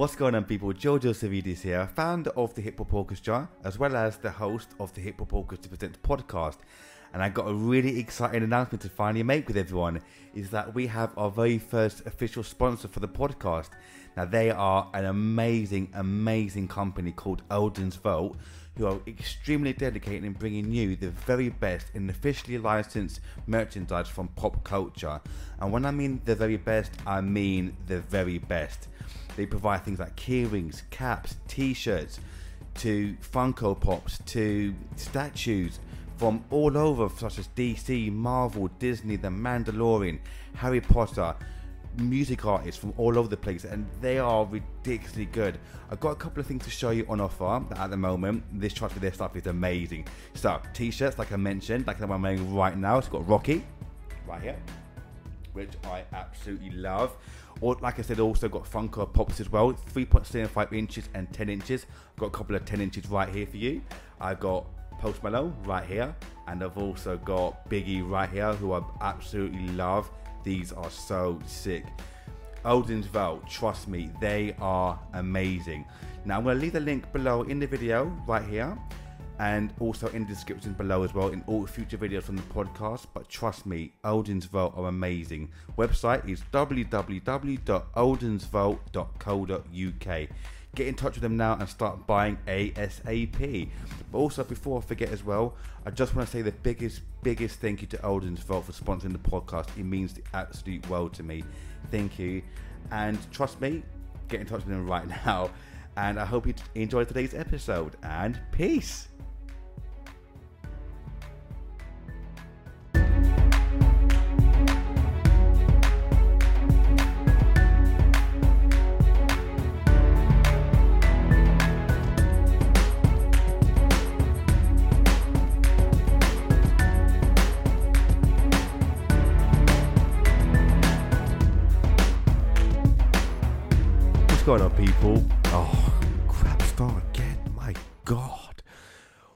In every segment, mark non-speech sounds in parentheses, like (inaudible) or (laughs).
What's going on, people? Jojo Savidis here, founder of the Hip Hop Orchestra, as well as the host of the Hip Hop Orchestra Presents podcast. And I got a really exciting announcement to finally make with everyone is that we have our very first official sponsor for the podcast. Now, they are an amazing, amazing company called Odin's Vault, who are extremely dedicated in bringing you the very best in officially licensed merchandise from pop culture. And when I mean the very best, I mean the very best. They provide things like keyrings, caps, t-shirts, to Funko Pops, to statues from all over, such as DC, Marvel, Disney, The Mandalorian, Harry Potter, music artists from all over the place, and they are ridiculously good. I've got a couple of things to show you on offer at the moment. This chart for their stuff is amazing. So, t-shirts, like I mentioned, like I'm wearing right now. It's got Rocky right here, which I absolutely love. Or, like I said, also got Funko Pops as well, 3.75 inches and 10 inches. I've got a couple of 10 inches right here for you. I've got Post Malone right here, and I've also got Biggie right here, who I absolutely love. These are so sick. Odin's Vault, trust me, they are amazing. Now I'm going to leave the link below in the video right here and also in the description below as well in all future videos from the podcast. But trust me, Odin's Vault are amazing. Website is www.odinsvault.co.uk. Get in touch with them now and start buying ASAP. But also, before I forget as well, I just want to say the biggest, biggest thank you to Odin's Vault for sponsoring the podcast. It means the absolute world to me. Thank you. And trust me, get in touch with them right (laughs) now. And I hope you enjoyed today's episode. And peace. People? Oh, crap, start again. My God.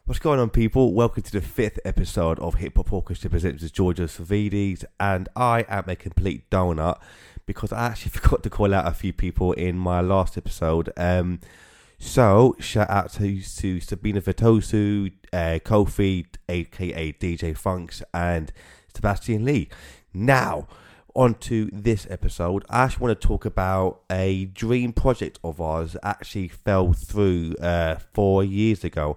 What's going on, people? Welcome to the fifth episode of Hip Hop Orchestra Presents Georgia Savides, and I am a complete donut because I actually (laughs) forgot to call out a few people in my last episode. Um, so shout out to to Sabina Vitosu, uh, Kofi, aka DJ Funks, and Sebastian Lee. Now, on to this episode. I actually want to talk about a dream project of ours that actually fell through uh, four years ago.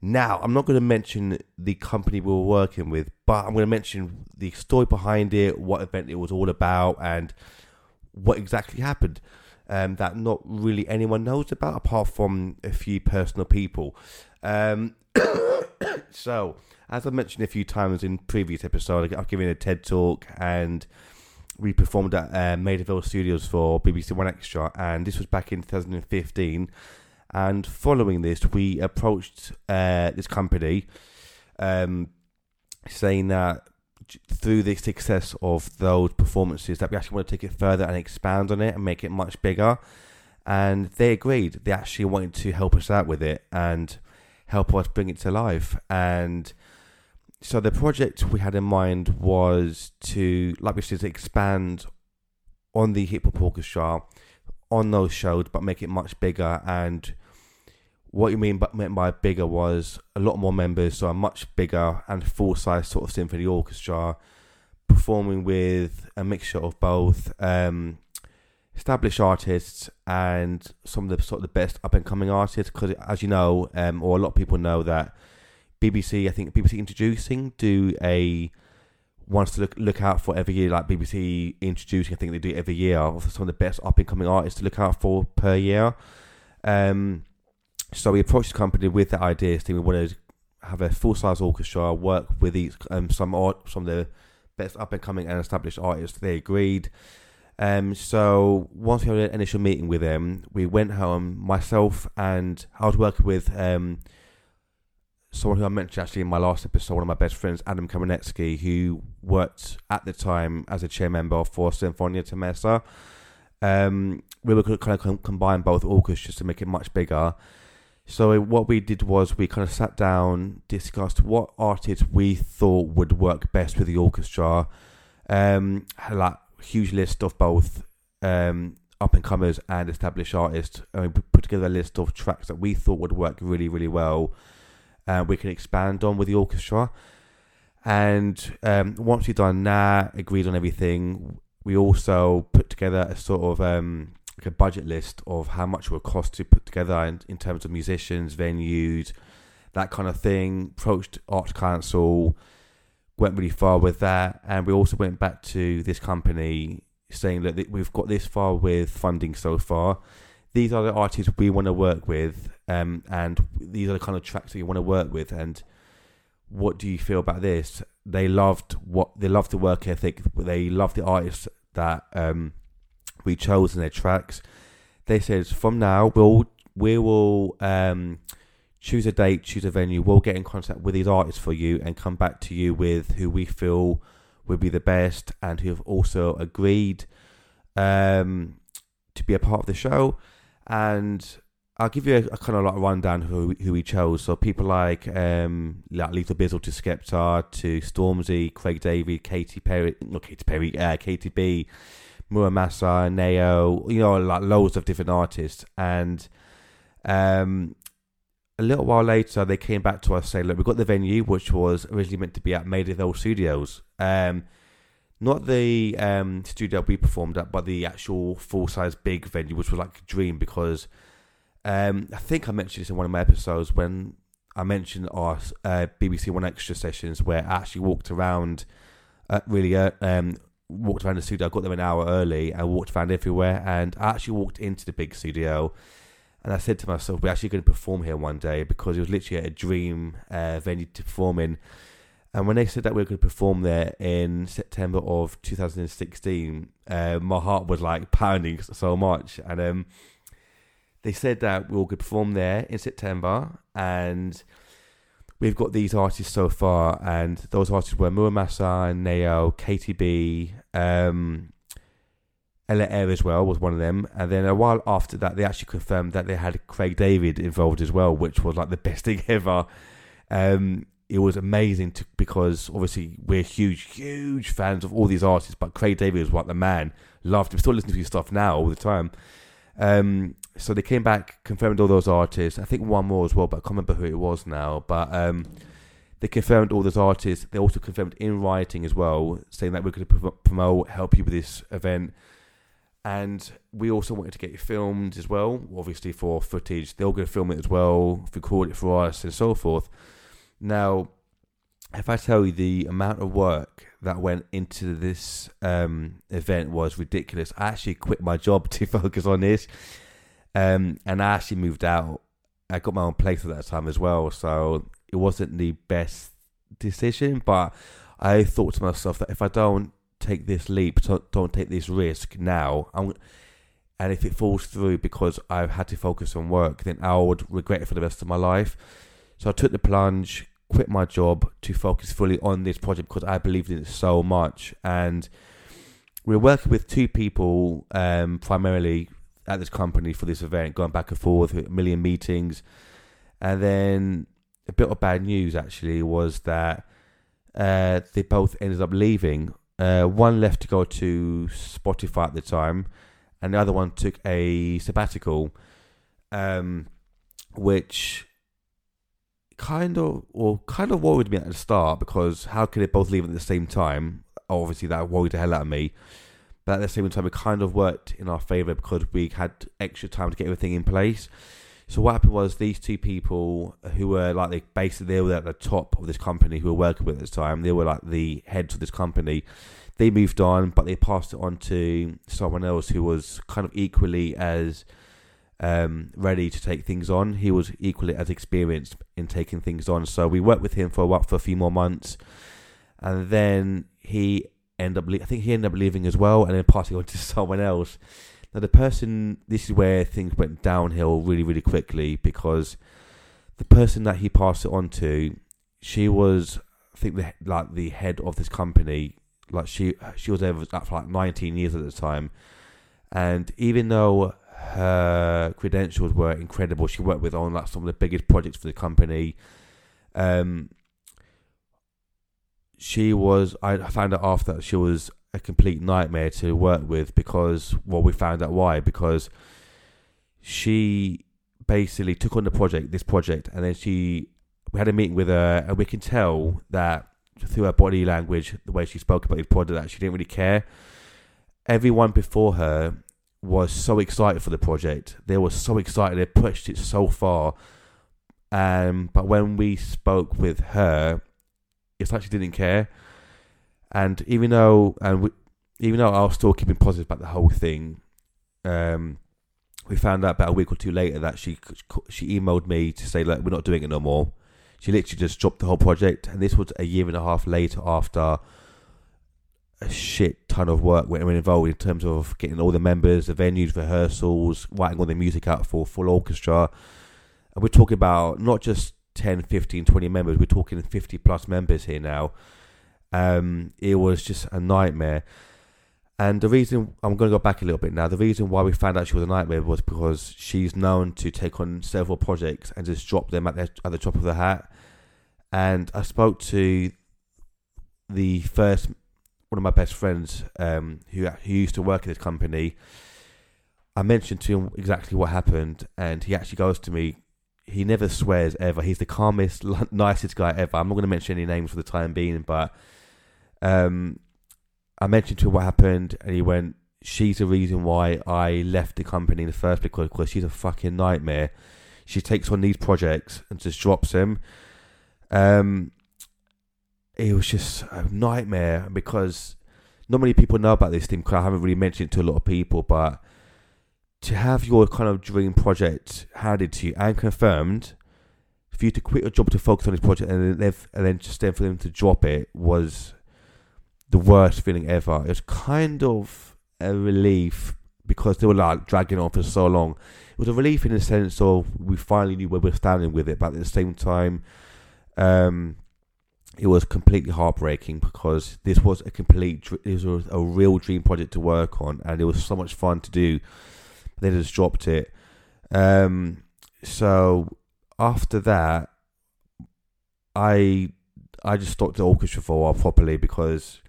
Now, I'm not going to mention the company we were working with, but I'm going to mention the story behind it, what event it was all about, and what exactly happened. Um, that not really anyone knows about, apart from a few personal people. Um, (coughs) so, as I mentioned a few times in previous episodes, I've given a TED talk and we performed at uh, Maida Vale Studios for BBC 1Xtra, and this was back in 2015. And following this, we approached uh, this company, um, saying that through the success of those performances, that we actually want to take it further and expand on it and make it much bigger. And they agreed. They actually wanted to help us out with it and help us bring it to life. And so the project we had in mind was to, like we said, expand on the hip hop orchestra on those shows, but make it much bigger. And what you mean by, meant by bigger was a lot more members, so a much bigger and full size sort of symphony orchestra, performing with a mixture of both um, established artists and some of the sort of the best up and coming artists. Because as you know, um, or a lot of people know that BBC, I think BBC Introducing do a wants to look look out for every year, like BBC Introducing. I think they do every year of some of the best up and coming artists to look out for per year. Um, so we approached the company with that idea, saying we wanted to have a full size orchestra, work with each um, some art, some of the best up and coming and established artists. They agreed. Um, so once we had an initial meeting with them, we went home. Myself and I was working with um, someone who I mentioned actually in my last episode, one of my best friends, Adam Kamenetsky, who worked at the time as a chair member for Sinfonia Tamesa. Um, we were kind of combine both orchestras to make it much bigger. So what we did was we kind of sat down, discussed what artists we thought would work best with the orchestra. Um, had like a huge list of both um, up and comers and established artists. And we put together a list of tracks that we thought would work really, really well. And we can expand on with the orchestra. And um, once we've done that, agreed on everything, we also put together a sort of um, like a budget list of how much it would cost to put together in, in terms of musicians, venues, that kind of thing. Approached Arts Council, went really far with that, and we also went back to this company saying that we've got this far with funding so far. These are the artists we want to work with, um, and these are the kind of tracks that you want to work with. And what do you feel about this? They loved what they loved the work ethic. They loved the artists that um, we chose in their tracks. They said from now we'll we will um, choose a date, choose a venue. We'll get in contact with these artists for you and come back to you with who we feel would be the best and who have also agreed um, to be a part of the show. And I'll give you a, a kind of like rundown who who we chose. So people like um, like Lethal Bizzle to Skepta to Stormzy, Craig David, Katy Perry, not Katy Perry, uh, KTB, Mura Masa, Nao, you know, like loads of different artists. And um, a little while later, they came back to us saying, "Look, we've got the venue, which was originally meant to be at Hill Studios." Um, not the um, studio we performed at, but the actual full size big venue, which was like a dream because um, I think I mentioned this in one of my episodes when I mentioned our uh, BBC 1Xtra sessions where I actually walked around, uh, really uh, um, walked around the studio. I got there an hour early and walked around everywhere, and I actually walked into the big studio. And I said to myself, we're actually going to perform here one day because it was literally a dream uh, venue to perform in. And when they said that we were going to perform there in September of 2016, uh, my heart was like pounding so much. And um, they said that we will perform there in September, and we've got these artists so far, and those artists were Mura Masa, Nao, KTB, um, Ella Eyre as well was one of them, and then a while after that, they actually confirmed that they had Craig David involved as well, which was like the (laughs) best thing ever. Um, it was amazing to, because obviously we're huge, huge fans of all these artists, but Craig David was like the man. Loved him. Still listening to his stuff now all the time. Um, so they came back, confirmed all those artists. I think one more as well, but I can't remember who it was now. But um, they confirmed all those artists. They also confirmed in writing as well, saying that we're going to promote, help you with this event. And we also wanted to get it filmed as well, obviously for footage. They're going to film it as well, record it for us, and so forth. Now, if I tell you the amount of work that went into this um, event was ridiculous, I actually quit my job (laughs) to focus on this, um, and I actually moved out. I got my own place at that time as well, so it wasn't the best decision. But I thought to myself that if I don't take this leap, don't take this risk now, I'm, and if it falls through because I've had to focus on work, then I would regret it for the rest of my life. So I took the plunge, quit my job to focus fully on this project because I believed in it so much. And we're working with two people um, primarily at this company for this event, going back and forth, a million meetings. And then a bit of bad news actually was that uh, they both ended up leaving. Uh, one left to go to Spotify at the time, and the other one took a sabbatical, um, which kind of or kind of worried me at the start because how could they both leave at the same time? Obviously, that worried the hell out of me. But at the same time, it kind of worked in our favour because we had extra time to get everything in place. So what happened was these two people who were like they basically they were at the top of this company who were working with at this time. They were like the heads of this company. They moved on, but they passed it on to someone else who was kind of equally as um, ready to take things on. He was equally as experienced in taking things on. So we worked with him for a, for a few more months, and then he ended up. Le- I think he ended up leaving as well, and then passing (laughs) on to someone else. Now the person, this is where things went downhill really, really quickly because the person that he passed it on to, she was, I think, the, like the head of this company. Like she, she was there for like 19 years at the time, and even though her credentials were incredible. She worked with on like some of the biggest projects for the company. Um, she was. I found out after that she was a complete nightmare to work with because well we found out why because she basically took on the project this project and then she we had a meeting with her and we can tell that through her body language the way she spoke about this project that she didn't really care everyone before her was so excited for the project. They were so excited. They pushed it so far. Um but when we spoke with her it's like she didn't care. And even though and we, even though I was still keeping positive about the whole thing, um, we found out about a week or two later that she she emailed me to say like we're not doing it no more. She literally just dropped the whole project, and this was a year and a half later after a shit ton of work went involved in terms of getting all the members, the venues, rehearsals, writing all the music out for full orchestra. And we're talking about not just 10, 15, 20 members, we're talking 50 plus members here now. Um, it was just a nightmare. And the reason I'm going to go back a little bit now. The reason why we found out she was a nightmare was because she's known to take on several projects and just drop them at the at the top of the hat. And I spoke to the first one of my best friends um, who who used to work in this company. I mentioned to him exactly what happened, and he actually goes to me. He never swears ever. He's the calmest, (laughs) nicest guy ever. I'm not going to mention any names for the time being, but um, I mentioned to him what happened, and he went, "She's the reason why I left the company in the first place because she's a fucking nightmare. She takes on these projects and just drops them." Um, it was just a nightmare because not many people know about this thing because I haven't really mentioned it to a lot of people, but to have your kind of dream project handed to you and confirmed for you to quit your job to focus on this project and then and then just then for them to drop it was the worst feeling ever. It was kind of a relief because they were like dragging on for so long. It was a relief in the sense of we finally knew where we were standing with it, but at the same time, um, it was completely heartbreaking because this was a complete, this was a real dream project to work on, and it was so much fun to do. They just dropped it. Um, so after that, I I just stopped the orchestra for a while properly because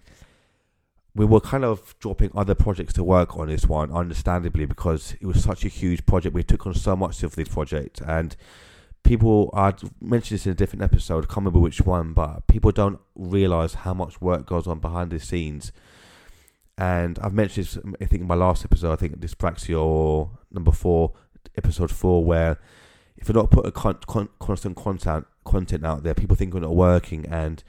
we were kind of dropping other projects to work on this one, understandably, because it was such a huge project. We took on so much of this project, and people, I mentioned this in a different episode, I can't remember which one, but people don't realize how much work goes on behind the scenes. And I've mentioned this, I think, in my last episode, I think Dyspraxia number four, episode four, where if you're not putting con- con- constant content content out there, people think you're not working, and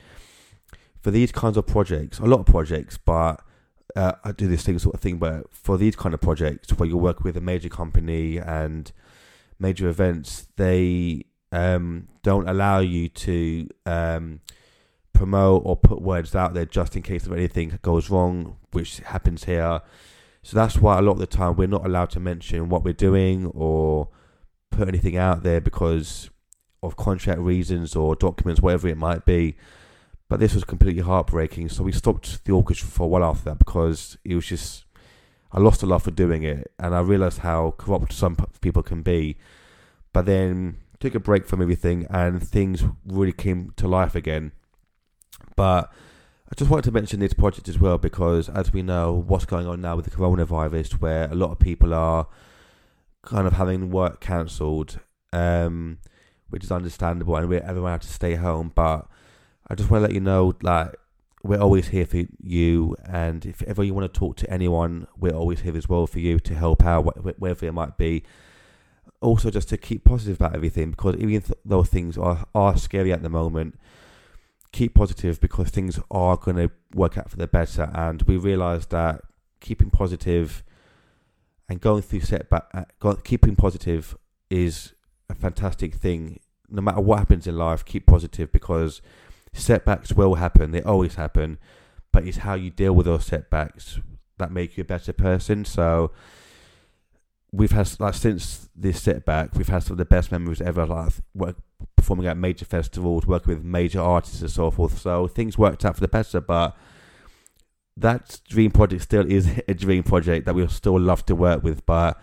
for these kinds of projects, a lot of projects, but uh, I do this thing sort of thing. But for these kind of projects where you work with a major company and major events, they um, don't allow you to um, promote or put words out there just in case of anything goes wrong, which happens here. So that's why a lot of the time we're not allowed to mention what we're doing or put anything out there because of contract reasons or documents, whatever it might be. But this was completely heartbreaking. So we stopped the orchestra for a while after that because it was just I lost a lot for doing it, and I realized how corrupt some people can be. But then took a break from everything, and things really came to life again. But I just wanted to mention this project as well because, as we know, what's going on now with the coronavirus, where a lot of people are kind of having work cancelled, um, which is understandable, and we're everyone had to stay home. But I just want to let you know, like, we're always here for you, and if ever you want to talk to anyone, we're always here as well for you to help out, wherever it might be. Also, just to keep positive about everything, because even though things are, are scary at the moment, keep positive because things are going to work out for the better. And we realise that keeping positive and going through setback, uh, keeping positive is a fantastic thing. No matter what happens in life, keep positive because setbacks will happen. They always happen, but it's how you deal with those setbacks that make you a better person. So we've had like since this setback, we've had some of the best memories ever. Like work, performing at major festivals, working with major artists and so forth. So things worked out for the better, but that dream project still is (laughs) a dream project that we'll still love to work with. But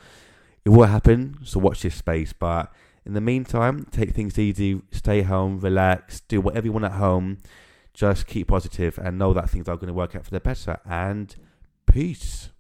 it will happen. So watch this space. But in the meantime, take things easy, stay home, relax, do whatever you want at home. just keep positive and know that things are going to work out for the better. And peace.